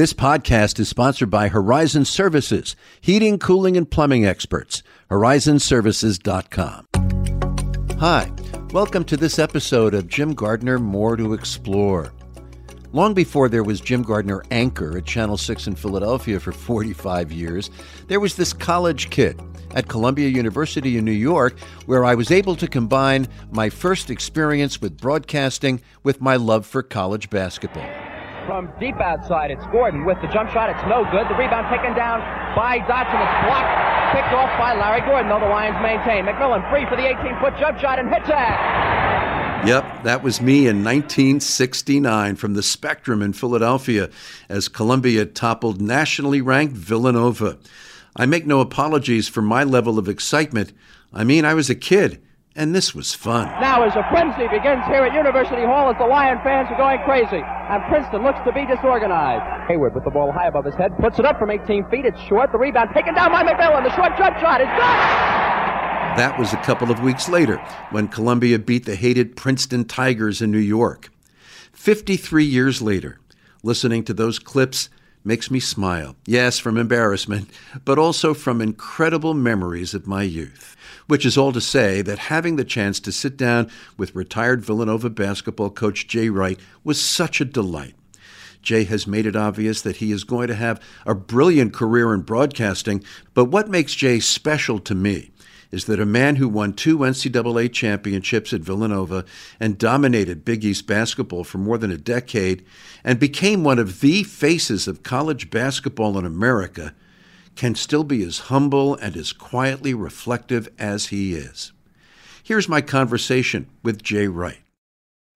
This podcast is sponsored by Horizon Services, heating, cooling, and plumbing experts. HorizonServices.com. Hi, welcome to this episode of Jim Gardner More to Explore. Long before there was Jim Gardner anchor at Channel 6 in Philadelphia for 45 years, there was this college kid at Columbia University in New York where I was able to combine my first experience with broadcasting with my love for college basketball. From deep outside, it's Gordon with the jump shot. It's no good. The rebound taken down by Dotson. It's blocked, picked off by Larry Gordon, though the Lions maintain. McMillan free for the 18 foot jump shot and hits it. Yep, that was me in 1969 from the Spectrum in Philadelphia as Columbia toppled nationally ranked Villanova. I make no apologies for my level of excitement. I mean, I was a kid, and this was fun. Now, as a frenzy begins here at University Hall, as the Lion fans are going crazy, and Princeton looks to be disorganized. Hayward with the ball high above his head, puts it up from 18 feet. It's short. The rebound taken down by McMillan. The short jump shot is good. That was a couple of weeks later when Columbia beat the hated Princeton Tigers in New York. 53 years later, listening to those clips makes me smile. Yes, from embarrassment, but also from incredible memories of my youth. Which is all to say that having the chance to sit down with retired Villanova basketball coach Jay Wright was such a delight. Jay has made it obvious that he is going to have a brilliant career in broadcasting, but what makes Jay special to me is that a man who won two NCAA championships at Villanova and dominated Big East basketball for more than a decade and became one of the faces of college basketball in America can still be as humble and as quietly reflective as he is. Here's my conversation with Jay Wright.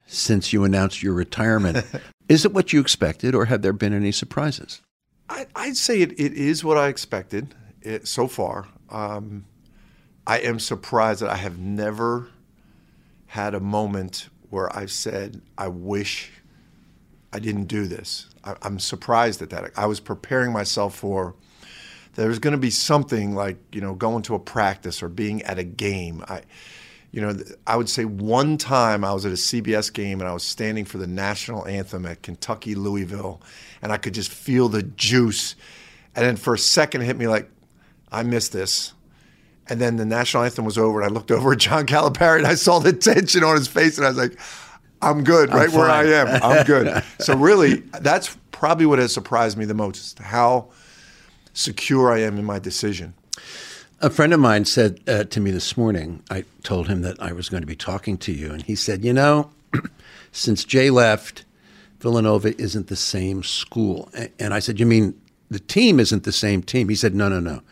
Since you announced your retirement, is it what you expected or have there been any surprises? I, would say it, it is what I expected it, so far. Um, I am surprised that I have never had a moment where I've said, I wish I didn't do this. I, am surprised at that. I was preparing myself for there's going to be something like, you know, going to a practice or being at a game. I, you know, I would say one time I was at a CBS game and I was standing for the national anthem at Kentucky Louisville, and I could just feel the juice. And then for a second, it hit me like, I missed this. And then the national anthem was over, and I looked over at John Calipari, and I saw the tension on his face, and I was like, "I'm good, I'm right fine. where I am. I'm good." so really, that's probably what has surprised me the most: how secure I am in my decision. A friend of mine said uh, to me this morning. I told him that I was going to be talking to you, and he said, "You know, since Jay left, Villanova isn't the same school." And I said, "You mean the team isn't the same team?" He said, "No, no, no."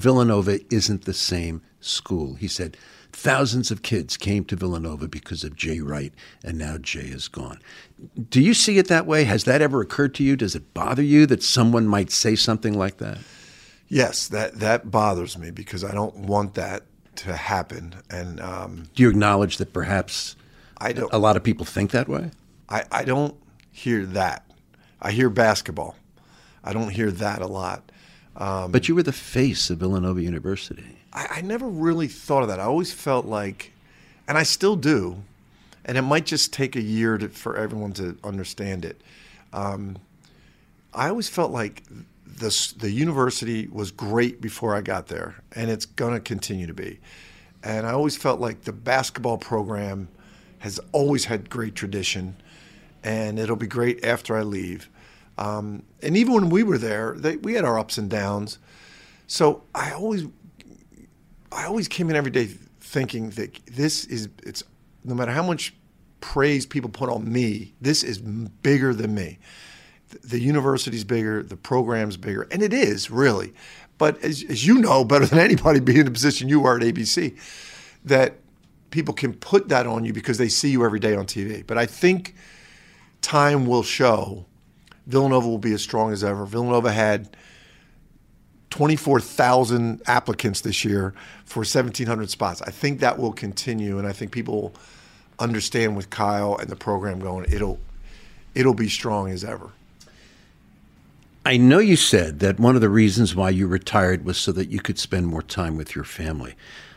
Villanova isn't the same school. He said, thousands of kids came to Villanova because of Jay Wright, and now Jay is gone. Do you see it that way? Has that ever occurred to you? Does it bother you that someone might say something like that? Yes, that, that bothers me because I don't want that to happen. And um, do you acknowledge that perhaps I don't, a lot of people think that way? I, I don't hear that. I hear basketball. I don't hear that a lot. Um, but you were the face of Villanova University. I, I never really thought of that. I always felt like, and I still do, and it might just take a year to, for everyone to understand it. Um, I always felt like the the university was great before I got there, and it's going to continue to be. And I always felt like the basketball program has always had great tradition, and it'll be great after I leave. Um, and even when we were there, they, we had our ups and downs. So I always, I always came in every day thinking that this is it's no matter how much praise people put on me, this is bigger than me. The university's bigger, the program's bigger, and it is really. But as, as you know better than anybody, being in the position you are at ABC, that people can put that on you because they see you every day on TV. But I think time will show Villanova will be as strong as ever. Villanova had 24,000 applicants this year for 1,700 spots. I think that will continue, and I think people understand with Kyle and the program going, it'll it'll be strong as ever. I know you said that one of the reasons why you retired was so that you could spend more time with your family.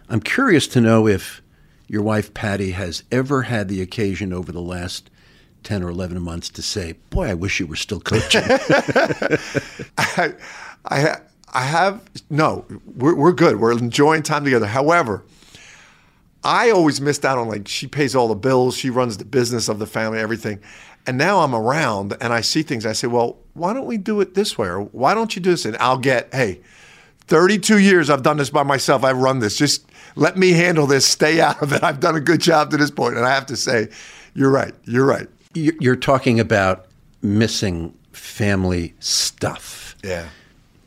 I'm curious to know if your wife Patty has ever had the occasion over the last 10 or 11 months to say, boy, I wish you were still coaching? I, I, I have, no, we're, we're good. We're enjoying time together. However, I always missed out on like, she pays all the bills, she runs the business of the family, everything. And now I'm around and I see things. I say, well, why don't we do it this way? Or why don't you do this? And I'll get, hey, 32 years I've done this by myself. I've run this. Just let me handle this. Stay out of it. I've done a good job to this point. And I have to say, you're right. You're right. You're talking about missing family stuff. Yeah.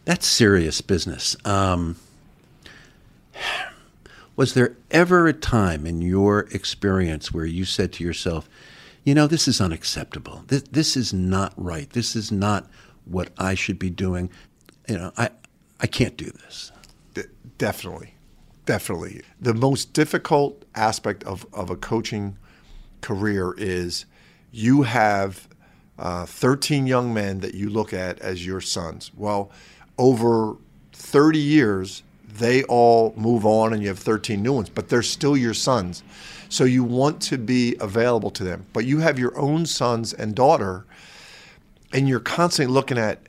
That's serious business. Um, was there ever a time in your experience where you said to yourself, you know, this is unacceptable. This, this is not right. This is not what I should be doing. You know, I, I can't do this. De- definitely. Definitely. The most difficult aspect of, of a coaching career is you have uh, 13 young men that you look at as your sons. Well, over 30 years, they all move on and you have 13 new ones, but they're still your sons. So you want to be available to them. But you have your own sons and daughter, and you're constantly looking at,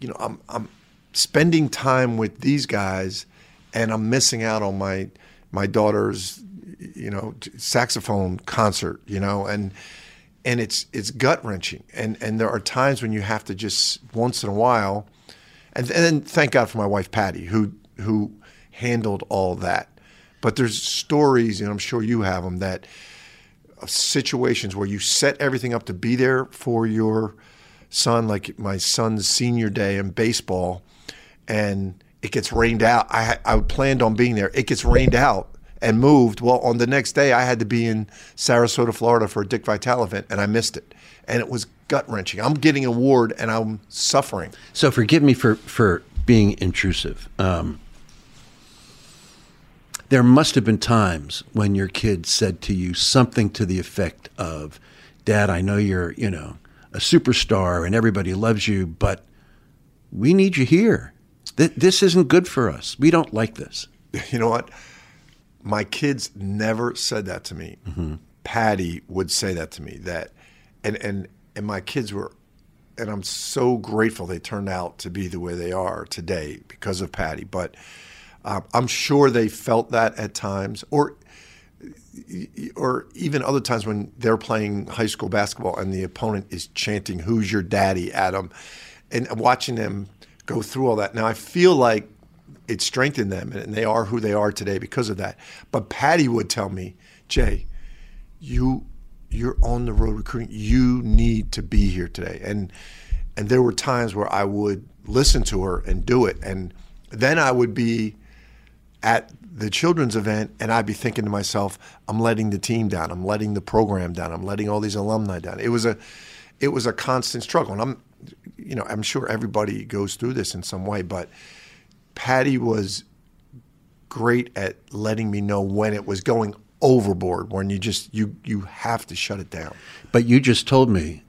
you know, I'm, I'm spending time with these guys and I'm missing out on my my daughter's you know saxophone concert, you know, and and it's it's gut wrenching. And and there are times when you have to just once in a while and, then thank God for my wife Patty who who handled all that. But there's stories, and I'm sure you have them, that of situations where you set everything up to be there for your son, like my son's senior day in baseball, and it gets rained out. I, I planned on being there. It gets rained out and moved. Well, on the next day, I had to be in Sarasota, Florida for a Dick Vitale event, and I missed it. And it was gut wrenching. I'm getting an award, and I'm suffering. So forgive me for, for being intrusive. Um, there must have been times when your kid said to you something to the effect of, Dad, I know you're, you know, a superstar and everybody loves you, but we need you here. Th- this isn't good for us. We don't like this. You know what? My kids never said that to me. Mm-hmm. Patty would say that to me. That, and and and my kids were, and I'm so grateful they turned out to be the way they are today because of Patty. But um, I'm sure they felt that at times, or or even other times when they're playing high school basketball and the opponent is chanting "Who's your daddy?" them, and watching them go through all that. Now I feel like it strengthened them, and they are who they are today because of that. But Patty would tell me, Jay, you you're on the road recruiting. You need to be here today, and and there were times where I would listen to her and do it, and then I would be at the children's event and I'd be thinking to myself, I'm letting the team down. I'm letting the program down. I'm letting all these alumni down. It was a it was a constant struggle. And I'm you know, I'm sure everybody goes through this in some way, but Patty was great at letting me know when it was going overboard, when you just you you have to shut it down. But you just told me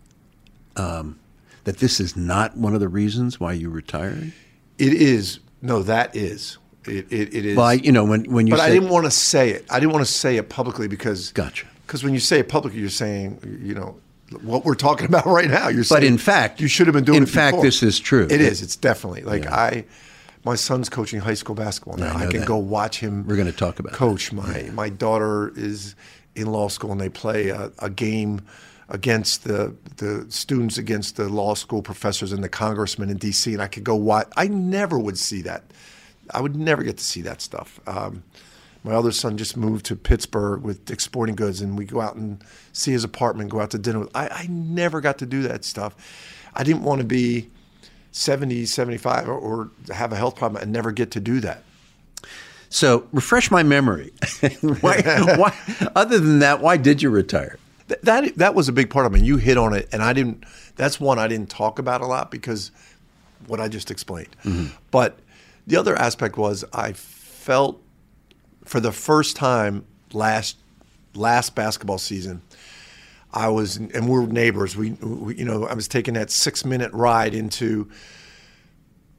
um, that this is not one of the reasons why you retired. It is. No, that is. It, it, it is. Well, I, you know, when, when you but I didn't want to say it. I didn't want to say it publicly because Gotcha. Because when you say it publicly, you're saying, you know, what we're talking about right now. You're saying, But in fact, you should have been doing. in it fact, before. this is true. It is. It's definitely like Yeah. I. My son's coaching high school basketball now. I I, can that. go watch him. We're gonna talk about coach. My my daughter is in law school and they play a, a game against the the students against the law school professors and the congressman in D.C. and I could go watch. I never would see that. I would never get to see that stuff. Um, my other son just moved to Pittsburgh with exporting Goods, and we go out and see his apartment, go out to dinner with. I, I never got to do that stuff. I didn't want to be 70, 75, or, or have a health problem and never get to do that. So refresh my memory. why, why, other than that, why did you retire? Th- that that was a big part of it. You hit on it, and I didn't. That's one I didn't talk about a lot because what I just explained. Mm-hmm. But the other aspect was I felt for the first time last last basketball season. I was, and we're neighbors. We, we, you know, I was taking that six minute ride into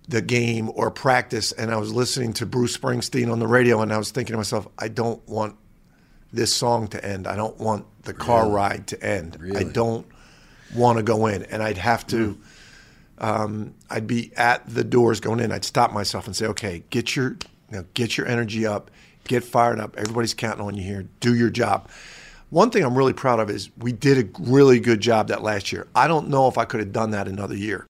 the game or practice, and I was listening to Bruce Springsteen on the radio, and I was thinking to myself, I don't want this song to end. I don't want the car ride to end. I don't want to go in, and I'd have to. Um, I'd be at the doors going in. I'd stop myself and say, "Okay, get your you know, get your energy up, get fired up. Everybody's counting on you here. Do your job." One thing I'm really proud of is we did a really good job that last year. I don't know if I could have done that another year.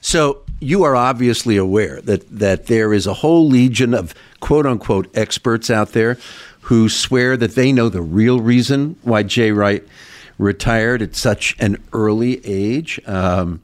So you are obviously aware that that there is a whole legion of quote unquote experts out there who swear that they know the real reason why Jay Wright retired at such an early age. Um,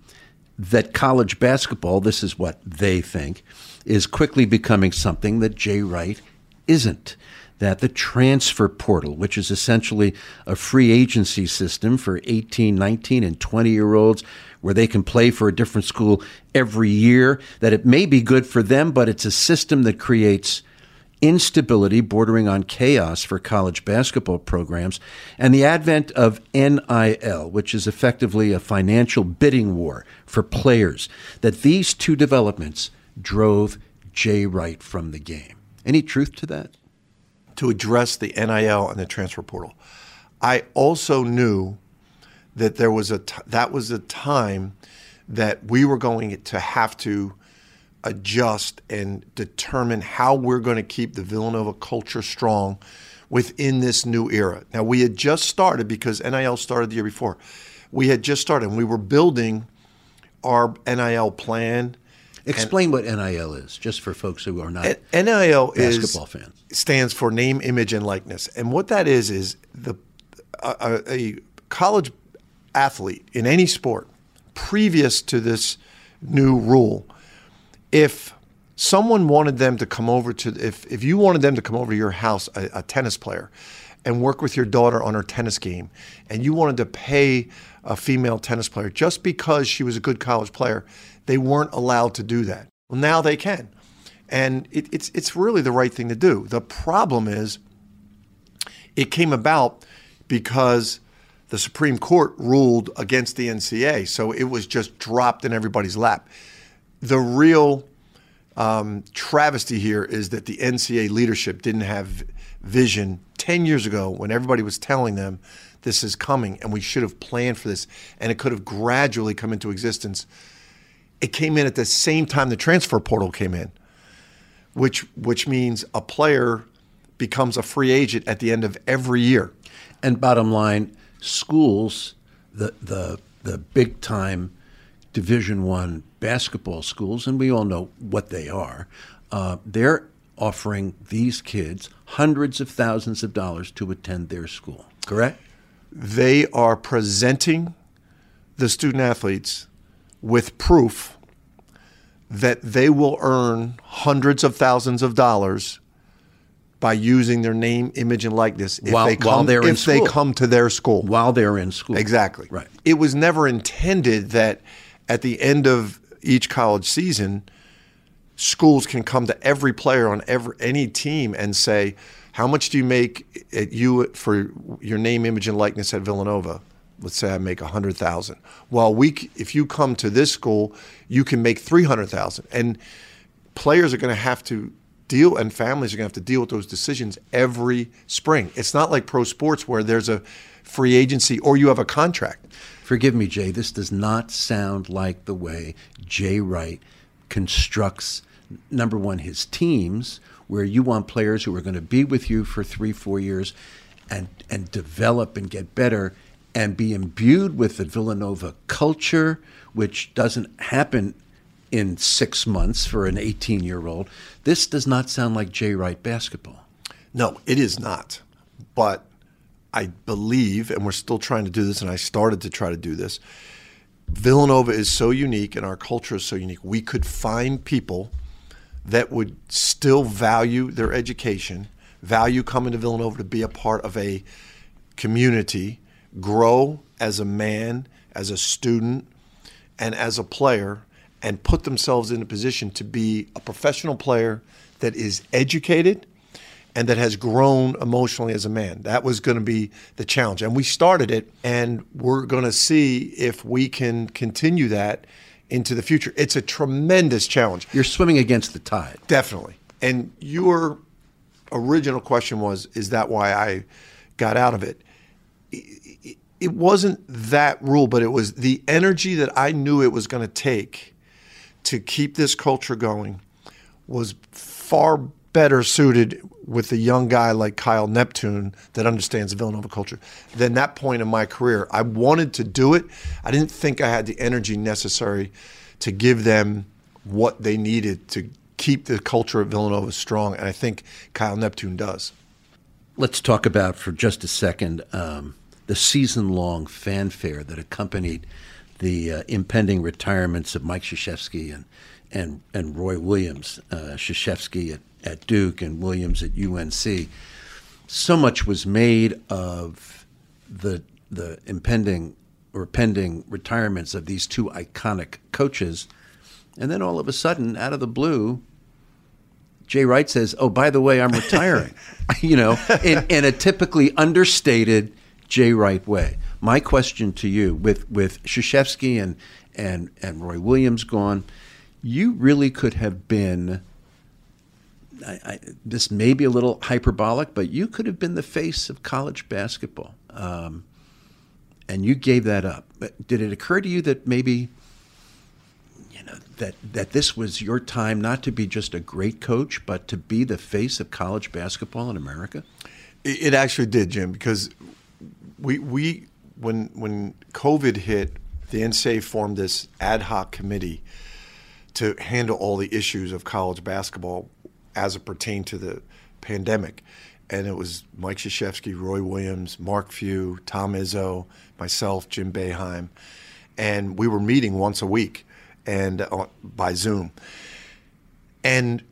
that college basketball, this is what they think, is quickly becoming something that Jay Wright isn't. That the transfer portal, which is essentially a free agency system for 18, 19, and 20 year olds, where they can play for a different school every year, that it may be good for them, but it's a system that creates instability bordering on chaos for college basketball programs, and the advent of NIL, which is effectively a financial bidding war for players, that these two developments drove Jay Wright from the game. Any truth to that? To address the NIL and the transfer portal. I also knew that there was a t- that was a time that we were going to have to adjust and determine how we're going to keep the Villanova culture strong within this new era. Now, we had just started because NIL started the year before. We had just started and we were building our NIL plan. Explain what NIL is, just for folks who are not NIL basketball is, fans. Stands for name, image, and likeness. And what that is is the a, a college athlete in any sport previous to this new rule if someone wanted them to come over to if if you wanted them to come over to your house a, a, tennis player and work with your daughter on her tennis game and you wanted to pay a female tennis player just because she was a good college player they weren't allowed to do that well now they can and it, it's it's really the right thing to do. The problem is it came about because the Supreme Court ruled against the NCAA so it was just dropped in everybody's lap. The real um, travesty here is that the NCAA leadership didn't have vision 10 years ago when everybody was telling them this is coming and we should have planned for this and it could have gradually come into existence. It came in at the same time the transfer portal came in, which which means a player becomes a free agent at the end of every year. And bottom line, schools, the the the big time Division One basketball schools, and we all know what they are. Uh, they're offering these kids hundreds of thousands of dollars to attend their school. Correct? They are presenting the student athletes with proof that they will earn hundreds of thousands of dollars by using their name, image, and likeness if while, they come while they're in if they come to their school. While they're in school. Exactly. Right. It was never intended that at the end of each college season, schools can come to every player on every any team and say, "How much do you make at you for your name, image, and likeness at Villanova?" Let's say I make a hundred thousand. Well, we if you come to this school, you can make three hundred thousand, and players are going to have to deal and families are going to have to deal with those decisions every spring. It's not like pro sports where there's a free agency or you have a contract. Forgive me, Jay, this does not sound like the way Jay Wright constructs, number one, his teams, where you want players who are going to be with you for three, four years and, and develop and get better and be imbued with the Villanova culture, which doesn't happen in six months for an 18 year old. This does not sound like Jay Wright basketball. No, it is not. But I believe, and we're still trying to do this, and I started to try to do this. Villanova is so unique, and our culture is so unique. We could find people that would still value their education, value coming to Villanova to be a part of a community, grow as a man, as a student, and as a player, and put themselves in a position to be a professional player that is educated and that has grown emotionally as a man. That was going to be the challenge. And we started it, and we're going to see if we can continue that into the future. It's a tremendous challenge. You're swimming against the tide. Definitely. And your original question was Is that why I got out of it? It wasn't that rule, but it was the energy that I knew it was going to take to keep this culture going was far better suited with a young guy like Kyle Neptune that understands Villanova culture than that point in my career. I wanted to do it. I didn't think I had the energy necessary to give them what they needed to keep the culture of Villanova strong, and I think Kyle Neptune does. Let's talk about for just a second um, the season long fanfare that accompanied the uh, impending retirements of Mike Krzyzewski and, and, and Roy Williams, uh, Krzyzewski at, at Duke and Williams at UNC. So much was made of the, the impending or pending retirements of these two iconic coaches. And then all of a sudden, out of the blue, Jay Wright says, "Oh, by the way, I'm retiring." you know, in, in a typically understated Jay Wright way. My question to you, with with Krzyzewski and and and Roy Williams gone, you really could have been. I, I, this may be a little hyperbolic, but you could have been the face of college basketball, um, and you gave that up. But did it occur to you that maybe, that that this was your time not to be just a great coach, but to be the face of college basketball in America? It, it actually did, Jim, because we we when when COVID hit, the NCAA formed this ad hoc committee to handle all the issues of college basketball as it pertained to the pandemic. And it was Mike Krzyzewski, Roy Williams, Mark Few, Tom Izzo, myself, Jim Boeheim, and we were meeting once a week and uh, by Zoom. And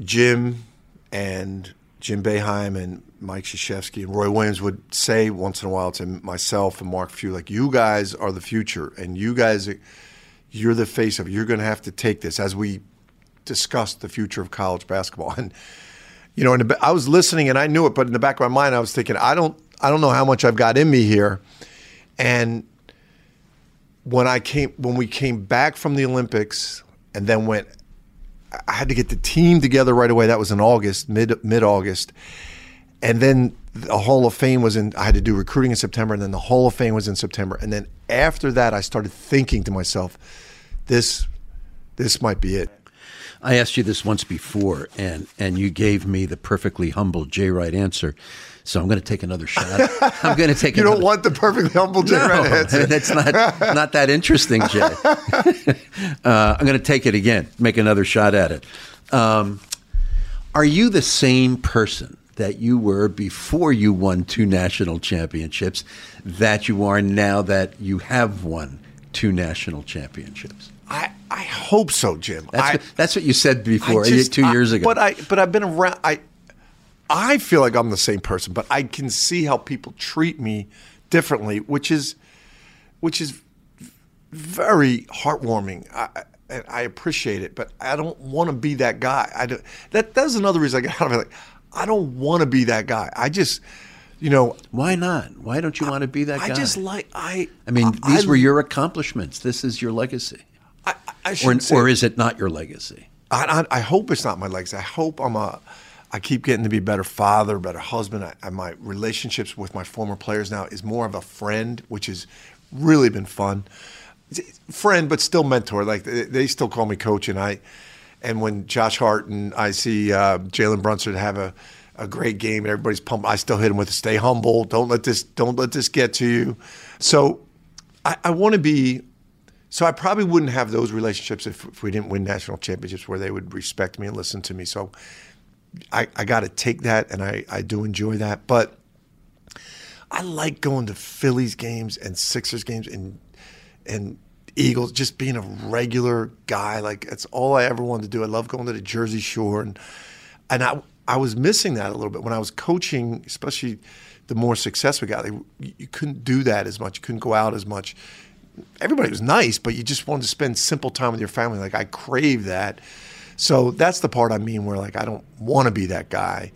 Jim and Jim Boeheim and Mike Krzyzewski and Roy Williams would say once in a while to myself and Mark Few, like, you guys are the future, and you guys, you're the face of it. You're going to have to take this as we discuss the future of college basketball. And you know, and I was listening and I knew it, but in the back of my mind, I was thinking, I don't, I don't know how much I've got in me here. And when I came, when we came back from the Olympics, and then went, I had to get the team together right away. That was in August, mid mid August and then the Hall of Fame was in. I had to do recruiting in September, and then the Hall of Fame was in September, and then after that, I started thinking to myself, this, this might be it. I asked you this once before, and and you gave me the perfectly humble Jay Wright answer. So I'm going to take another shot. I'm going to take. you another... don't want the perfectly humble Jay no, Wright answer. That's not not that interesting, Jay. uh, I'm going to take it again. Make another shot at it. Um, are you the same person that you were before you won two national championships that you are now that you have won two national championships? I, I hope so, Jim. That's, I, what, that's what you said before just, two years ago. But I but I've been around. I I feel like I'm the same person, but I can see how people treat me differently, which is which is very heartwarming. I, I appreciate it, but I don't want to be that guy. I do, that that's another reason I got out of it. Like, I don't want to be that guy. I just, you know, why not? Why don't you want to be that guy? I just like I. I mean, I, these I, were your accomplishments. This is your legacy. I, I or, say, or is it not your legacy? I, I, hope it's not my legacy. I hope I'm a. I keep getting to be a better father, better husband. I, my relationships with my former players now is more of a friend, which has really been fun. Friend, but still mentor. Like they still call me coach, and I and when Josh Hart and I see uh, Jalen Brunson have a, a great game and everybody's pumped, I still hit him with stay humble. Don't let this don't let this get to you. So I, I want to be. So I probably wouldn't have those relationships if, if, we didn't win national championships where they would respect me and listen to me. So I, I got to take that, and I, I do enjoy that. But I like going to Phillies games and Sixers games and and Eagles, just being a regular guy. Like that's all I ever wanted to do. I love going to the Jersey Shore, and and I I was missing that a little bit when I was coaching, especially the more success we got. You couldn't do that as much. You couldn't go out as much. Everybody was nice, but you just wanted to spend simple time with your family. Like I crave that. So that's the part I mean, where like I don't want to be that guy.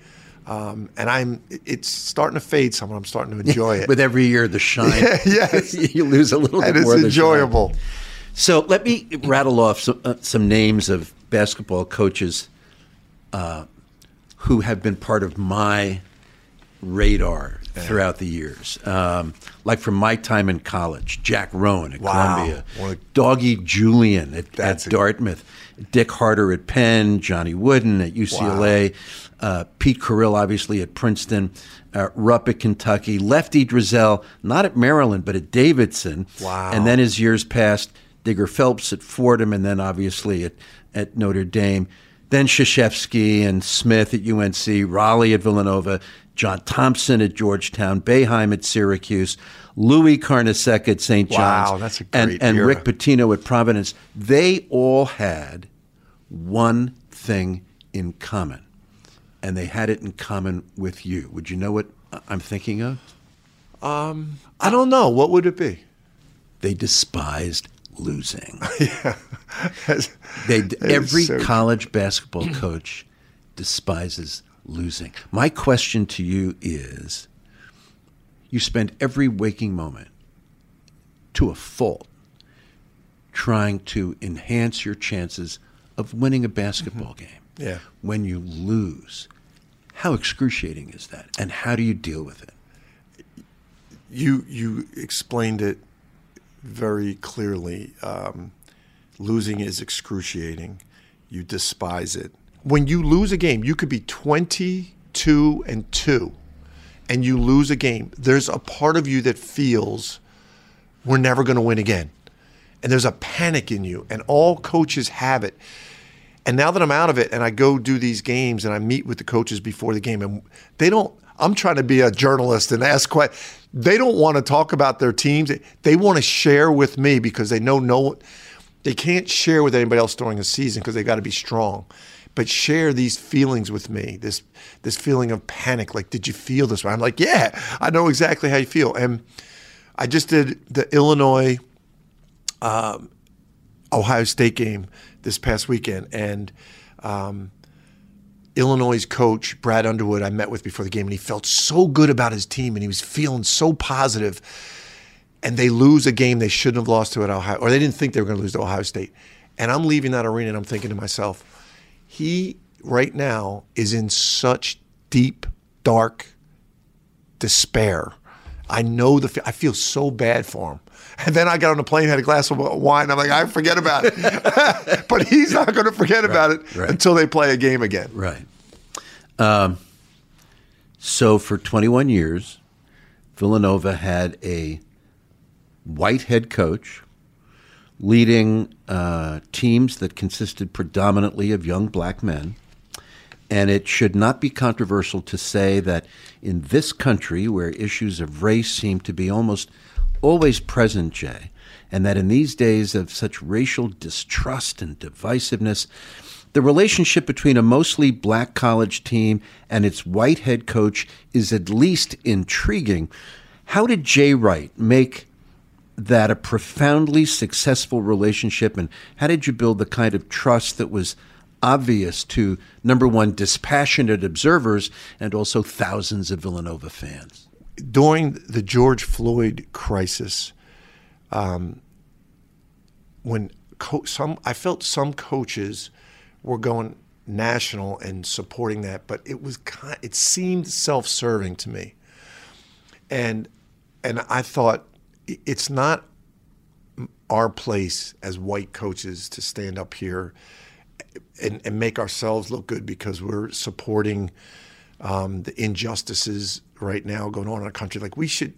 Um, and I'm it's starting to fade some. I'm starting to enjoy it. With every year, the shine. yes, you lose a little and bit more. It's enjoyable. So let me rattle off some, uh, some names of basketball coaches uh, who have been part of my radar throughout the years. Um, like from my time in college, Jack Rohan at Wow. Columbia, a- Doggie Julian at, at That's a- Dartmouth, Dick Harter at Penn, Johnny Wooden at UCLA, uh, Pete Carril obviously at Princeton, uh, Rupp at Kentucky, Lefty Driesell not at Maryland but at Davidson, Wow. and then as years passed, Digger Phelps at Fordham, and then obviously at, at Notre Dame. Then Krzyzewski and Smith at UNC, Rollie at Villanova, John Thompson at Georgetown, Boeheim at Syracuse, Louis Carnesecca at St. Wow, John's, that's a and, great and era. Rick Pitino at Providence. They all had one thing in common, and they had it in common with you. Would you know what I'm thinking of? Um, I don't know. What would it be? They despised losing. That's- They every so college basketball coach despises losing. My question to you is: You spend every waking moment, to a fault, trying to enhance your chances of winning a basketball game. Yeah. When you lose, how excruciating is that, and how do you deal with it? you you explained it very clearly. Um, losing is excruciating. You despise it. When you lose a game, you could be twenty-two and two, and you lose a game. There's a part of you that feels we're never going to win again, and there's a panic in you. And all coaches have it. And now that I'm out of it and I go do these games and I meet with the coaches before the game and they don't I'm trying to be a journalist and ask questions. They don't want to talk about their teams. They want to share with me because they know no they can't share with anybody else during the season because they got to be strong. But share these feelings with me. This this feeling of panic like did you feel this way? I'm like, "Yeah, I know exactly how you feel." And I just did the Illinois Ohio State game this past weekend, and um, Illinois' coach Brad Underwood I met with before the game, and he felt so good about his team, and he was feeling so positive. And they lose a game they shouldn't have lost to at Ohio, or they didn't think they were going to lose to Ohio State. And I'm leaving that arena, and I'm thinking to myself, he right now is in such deep, dark despair. I know the. I feel so bad for him. And then I got on the plane, had a glass of wine. I'm like, I forget about it. but he's not going to forget about it right. until they play a game again. Right. Um, so for 21 years, Villanova had a white head coach leading uh, teams that consisted predominantly of young black men. And it should not be controversial to say that in this country, where issues of race seem to be almost always present, Jay, and that in these days of such racial distrust and divisiveness, the relationship between a mostly black college team and its white head coach is at least intriguing. How did Jay Wright make that a profoundly successful relationship, and how did you build the kind of trust that was obvious to number one, dispassionate observers, and also thousands of Villanova fans? during the George Floyd crisis, um, when co- some I felt some coaches were going national and supporting that, but it was kind, it seemed self-serving to me, and and I thought it's not our place as white coaches to stand up here and, and make ourselves look good because we're supporting um, the injustices right now going on in our country. Like we should,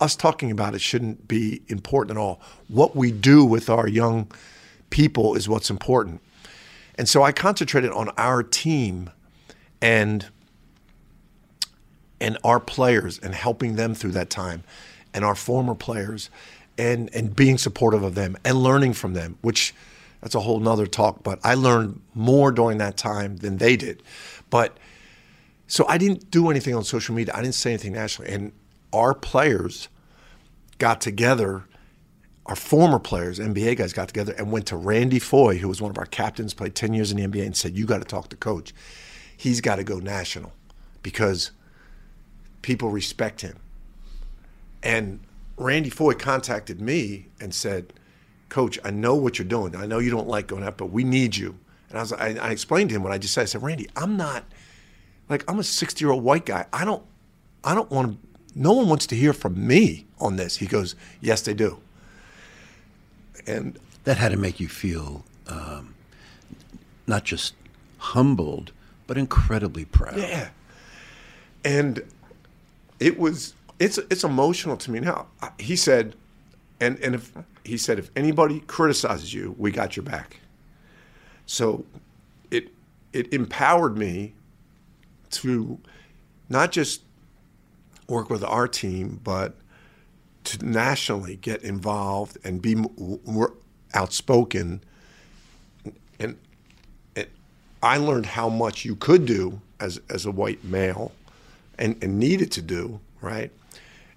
us talking about it shouldn't be important at all. What we do with our young people is what's important. And so I concentrated on our team and and our players and helping them through that time and our former players and and being supportive of them and learning from them, which that's a whole nother talk, but I learned more during that time than they did. But so I didn't do anything on social media. I didn't say anything nationally. And our players got together, our former players, NBA guys got together and went to Randy Foye, who was one of our captains, played 10 years in the NBA, and said, You got to talk to coach. He's got to go national because people respect him. And Randy Foye contacted me and said, Coach, I know what you're doing. I know you don't like going out, but we need you. And I was I, I explained to him what I just said. I said, Randy, I'm not like I'm a 60 year old white guy. I don't I don't want to. No one wants to hear from me on this. He goes, yes, they do. And that had to make you feel um, not just humbled, but incredibly proud. Yeah. And it was it's it's emotional to me now. He said, and and if he said if anybody criticizes you, we got your back. So it it empowered me to not just work with our team, but to nationally get involved and be more outspoken. And, and I learned how much you could do as as a white male, and, and needed to do right.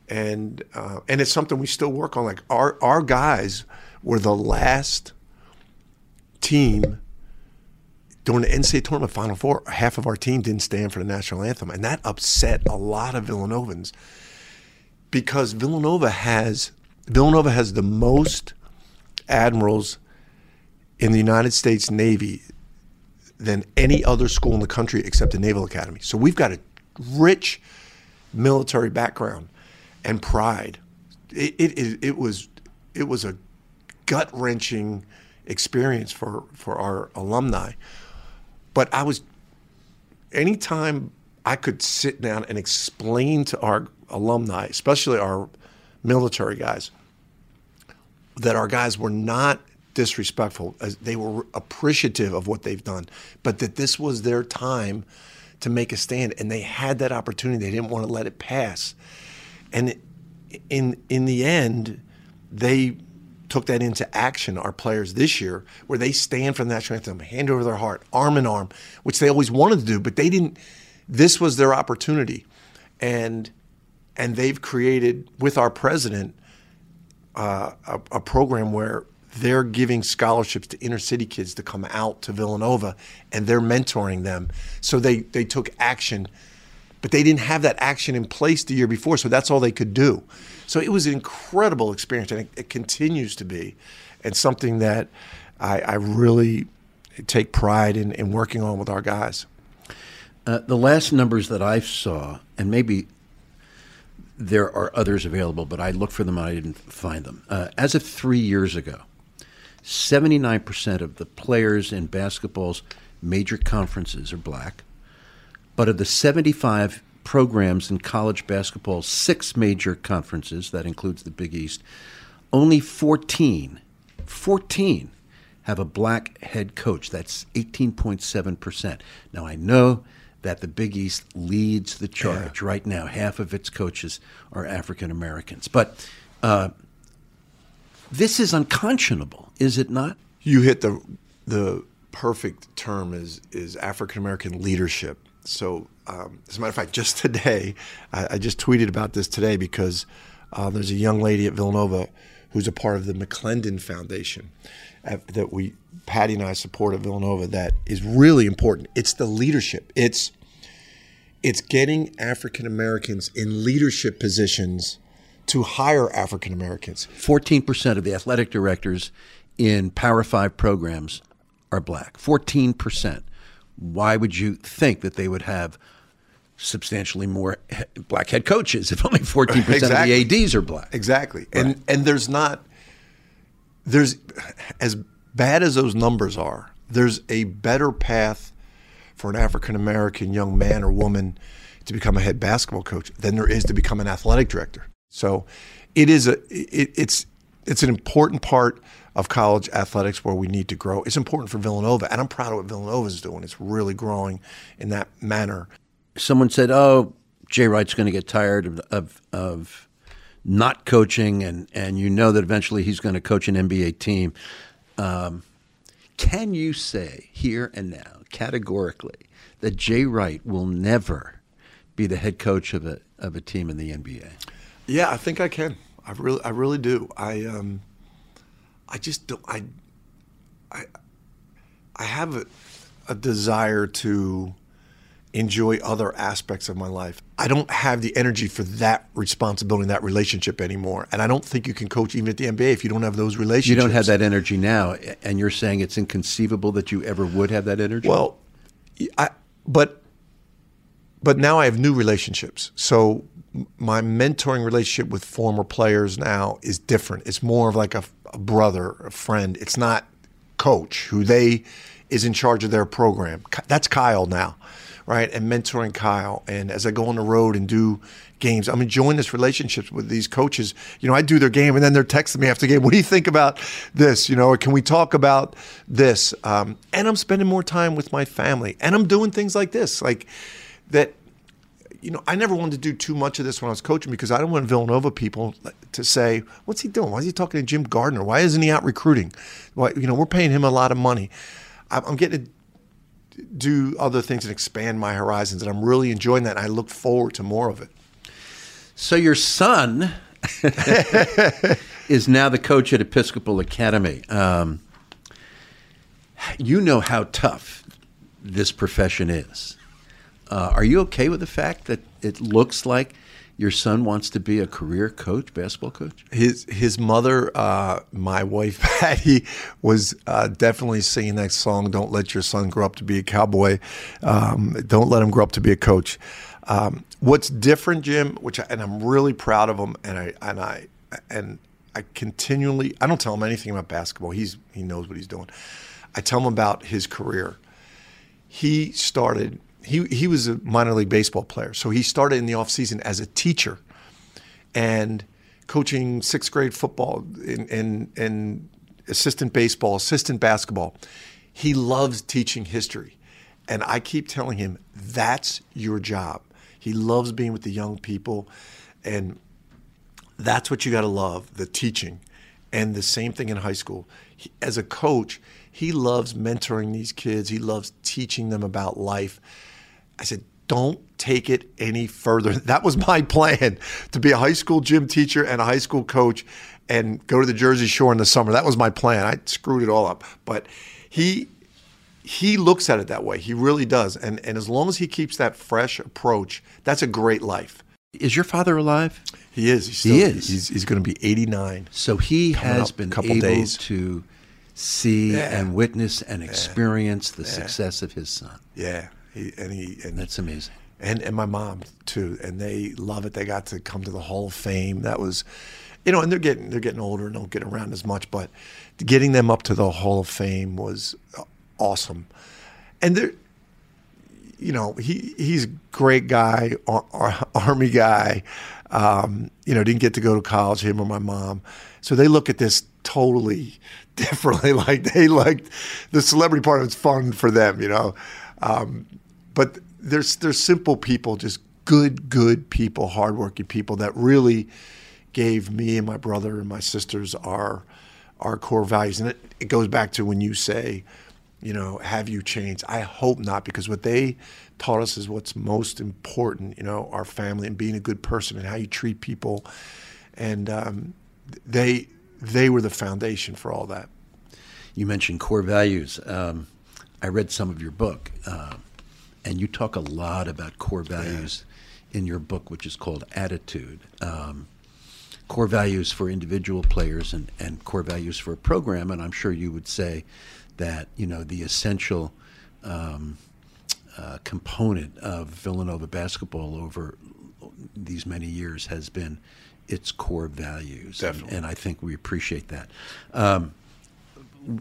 And uh, and it's something we still work on. Like our our guys were the last team during the NCAA tournament Final Four, half of our team didn't stand for the national anthem, and that upset a lot of Villanovans because Villanova has Villanova has the most admirals in the United States Navy than any other school in the country except the Naval Academy. So we've got a rich military background and pride. It, it, it was it was a gut wrenching experience for, for our alumni. But I was, anytime I could sit down and explain to our alumni, especially our military guys, that our guys were not disrespectful. They were appreciative of what they've done, but that this was their time to make a stand, and they had that opportunity. They didn't want to let it pass, and in in the end, they took that into action, our players this year, where they stand for the national anthem, hand over their heart, arm in arm, which they always wanted to do, but they didn't. This was their opportunity, and and they've created with our president uh, a, a program where they're giving scholarships to inner city kids to come out to Villanova, and they're mentoring them. So they they took action, but they didn't have that action in place the year before, so that's all they could do. So it was an incredible experience, and it, it continues to be, and something that I, I really take pride in, in, working on with our guys. Uh, the last numbers that I saw, and maybe there are others available, but I looked for them and I didn't find them. Uh, as of three years ago, 79% of the players in basketball's major conferences are black. But of the 75 programs in college basketball, six major conferences, that includes the Big East, only 14, 14 have a black head coach. That's 18.7%. Now, I know that the Big East leads the charge yeah. right now. Half of its coaches are African Americans. But uh, this is unconscionable, is it not? You hit the the perfect term is is African American leadership. So um, as a matter of fact, just today, I, I just tweeted about this today because uh, there's a young lady at Villanova who's a part of the McLendon Foundation at, that we, Patty and I support at Villanova. That is really important. It's the leadership. It's it's getting African Americans in leadership positions to hire African Americans. Fourteen percent of the athletic directors in Power Five programs are black. Fourteen percent. Why would you think that they would have substantially more black head coaches if only 14% exactly. of the ADs are black. Exactly. Right. And and there's not there's as bad as those numbers are, there's a better path for an African American young man or woman to become a head basketball coach than there is to become an athletic director. So it is a it, it's it's an important part of college athletics where we need to grow. It's important for Villanova, and I'm proud of what Villanova is doing. It's really growing in that manner someone said, "Oh, Jay Wright's going to get tired of, of, of not coaching, and and you know that eventually he's going to coach an NBA team." Um, can you say here and now, categorically, that Jay Wright will never be the head coach of a of a team in the NBA? Yeah, I think I can. I really, I really do. I, um, I just don't. I, I, I have a, a desire to enjoy other aspects of my life. I don't have the energy for that responsibility, and that relationship anymore. And I don't think you can coach even at the NBA if you don't have those relationships. You don't have that energy now, and you're saying it's inconceivable that you ever would have that energy. Well, I but but now I have new relationships. So my mentoring relationship with former players now is different. It's more of like a, a brother, a friend. It's not coach who they is in charge of their program. That's Kyle now, right? And mentoring Kyle. And as I go on the road and do games, I'm enjoying this relationship with these coaches. You know, I do their game and then they're texting me after the game. What do you think about this? You know, or can we talk about this? Um, and I'm spending more time with my family and I'm doing things like this, like that you know, I never wanted to do too much of this when I was coaching because I don't want Villanova people to say, "What's he doing? Why is he talking to Jim Gardner? Why isn't he out recruiting? Why, you know, we're paying him a lot of money." I'm getting to do other things and expand my horizons, and I'm really enjoying that. And I look forward to more of it. So your son is now the coach at Episcopal Academy. Um, you know how tough this profession is. Uh, are you okay with the fact that it looks like your son wants to be a career coach, basketball coach? His his mother, uh, my wife Patty, was uh, definitely singing that song. Don't let your son grow up to be a cowboy. Um, don't let him grow up to be a coach. Um, what's different, Jim? Which I, and I'm really proud of him, and I and I and I continually I don't tell him anything about basketball. He's he knows what he's doing. I tell him about his career. He started he he was a minor league baseball player, so he started in the off season as a teacher, and coaching sixth grade football and and, and assistant baseball, assistant basketball. He loves teaching history, and I keep telling him that's your job. He loves being with the young people, and that's what you got to love the teaching. And the same thing in high school. He, as a coach, he loves mentoring these kids. He loves teaching them about life. I said, don't take it any further. That was my plan to be a high school gym teacher and a high school coach and go to the Jersey Shore in the summer. That was my plan. I screwed it all up. But he he looks at it that way. He really does. And and as long as he keeps that fresh approach, that's a great life. Is your father alive? He is. Still, he is. He's, he's going to be 89. So he has been able days. to see yeah. and witness and experience yeah. the success of his son. Yeah. He, and he and that's amazing. And and my mom too, and they love it. They got to come to the Hall of Fame. That was, you know, and they're getting they're getting older and don't get around as much, but getting them up to the Hall of Fame was awesome. And they're, you know, he he's a great guy, ar- ar- army guy. Um, you know, didn't get to go to college, him or my mom. So they look at this totally differently. Like they liked the celebrity part of it's fun for them, you know. Um, but there's there's simple people, just good, good people, hardworking people that really gave me and my brother and my sisters our our core values. And it, it goes back to when you say, you know, have you changed? I hope not, because what they taught us is what's most important. You know, our family and being a good person and how you treat people, and um, they they were the foundation for all that. You mentioned core values. Um, I read some of your book, uh, and you talk a lot about core values yeah. in your book, which is called Attitude. Um, core values for individual players and, and core values for a program, and I'm sure you would say that you know the essential um, uh, component of Villanova basketball over these many years has been its core values, and, and, I think we appreciate that. Um,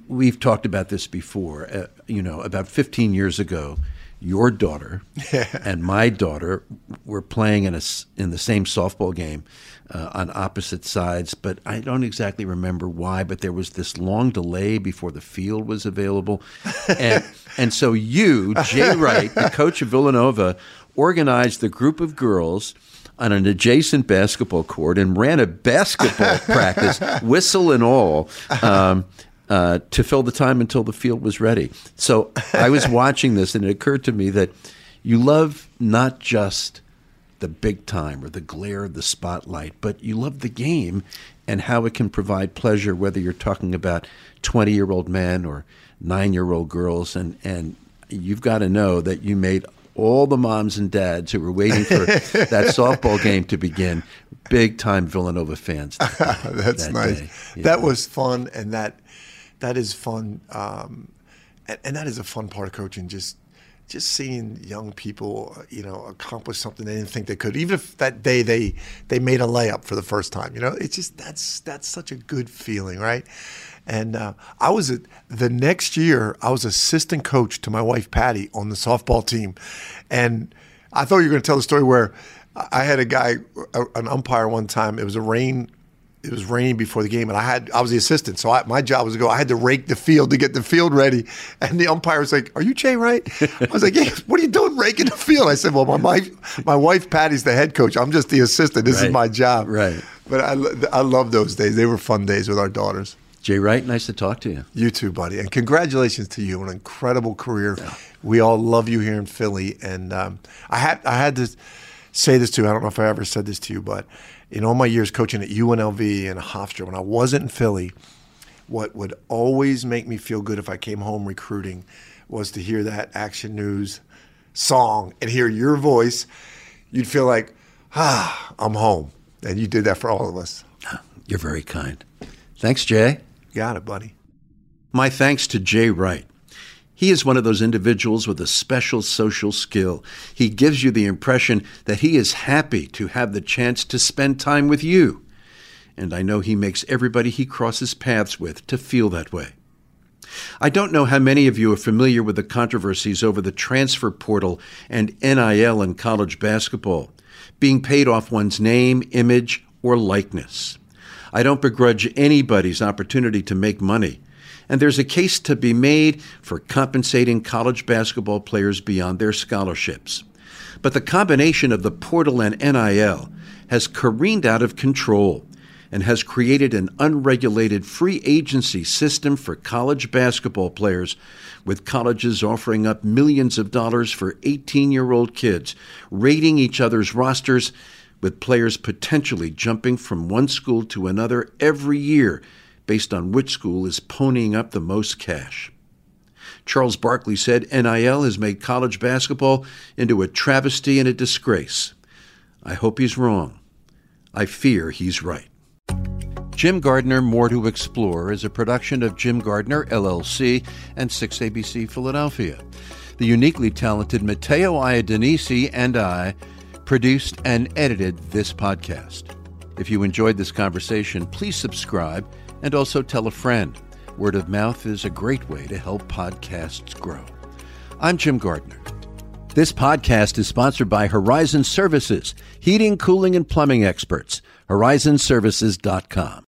we've talked about this before. Uh, you know, about 15 years ago, your daughter and my daughter were playing in a in the same softball game uh, on opposite sides, but I don't exactly remember why. But there was this long delay before the field was available, and and so you, Jay Wright, the coach of Villanova, organized the group of girls on an adjacent basketball court and ran a basketball practice, whistle and all. Um, uh, to fill the time until the field was ready. So I was watching this, and it occurred to me that you love not just the big time or the glare of the spotlight, but you love the game and how it can provide pleasure, whether you're talking about 20 year old men or nine year old girls. And, and you've got to know that you made all the moms and dads who were waiting for that softball game to begin big time Villanova fans. That's that nice. That was fun, and that that is fun, um, and, and, that is a fun part of coaching. Just just seeing young people, you know, accomplish something they didn't think they could, even if that day they they made a layup for the first time. You know, it's just that's that's such a good feeling, right? And uh, I was a, the next year I was assistant coach to my wife Patty on the softball team, and I thought you were going to tell the story where I had a guy, an umpire one time. It was a rain it was raining before the game, and I had I was the assistant, so I, my job was to go. I had to rake the field to get the field ready, and the umpire was like, "Are you Jay Wright?" I was like, "Yeah." What are you doing raking the field? I said, "Well, my wife, my wife Patty's the head coach. I'm just the assistant. This right. is my job." Right. But I I love those days. They were fun days with our daughters. Jay Wright, nice to talk to you. You too, buddy, and congratulations to you. An incredible career. Yeah. We all love you here in Philly, and um, I had I had to say this to you. I don't know if I ever said this to you, but in all my years coaching at UNLV and Hofstra, when I wasn't in Philly, what would always make me feel good if I came home recruiting was to hear that Action News song and hear your voice. You'd feel like, ah, I'm home. And you did that for all of us. You're very kind. Thanks, Jay. Got it, buddy. My thanks to Jay Wright. He is one of those individuals with a special social skill. He gives you the impression that he is happy to have the chance to spend time with you. And I know he makes everybody he crosses paths with to feel that way. I don't know how many of you are familiar with the controversies over the transfer portal and NIL in college basketball, being paid off one's name, image, or likeness. I don't begrudge anybody's opportunity to make money and there's a case to be made for compensating college basketball players beyond their scholarships. But the combination of the portal and NIL has careened out of control and has created an unregulated free agency system for college basketball players, with colleges offering up millions of dollars for 18 year old kids, raiding each other's rosters, with players potentially jumping from one school to another every year based on which school is ponying up the most cash. Charles Barkley said NIL has made college basketball into a travesty and a disgrace. I hope he's wrong. I fear he's right. Jim Gardner More to Explore is a production of Jim Gardner, LLC, and 6ABC Philadelphia. The uniquely talented Matteo Iadonisi and I produced and edited this podcast. If you enjoyed this conversation, please subscribe and also tell a friend. Word of mouth is a great way to help podcasts grow. I'm Jim Gardner. This podcast is sponsored by Horizon Services, heating, cooling, and plumbing experts. HorizonServices.com.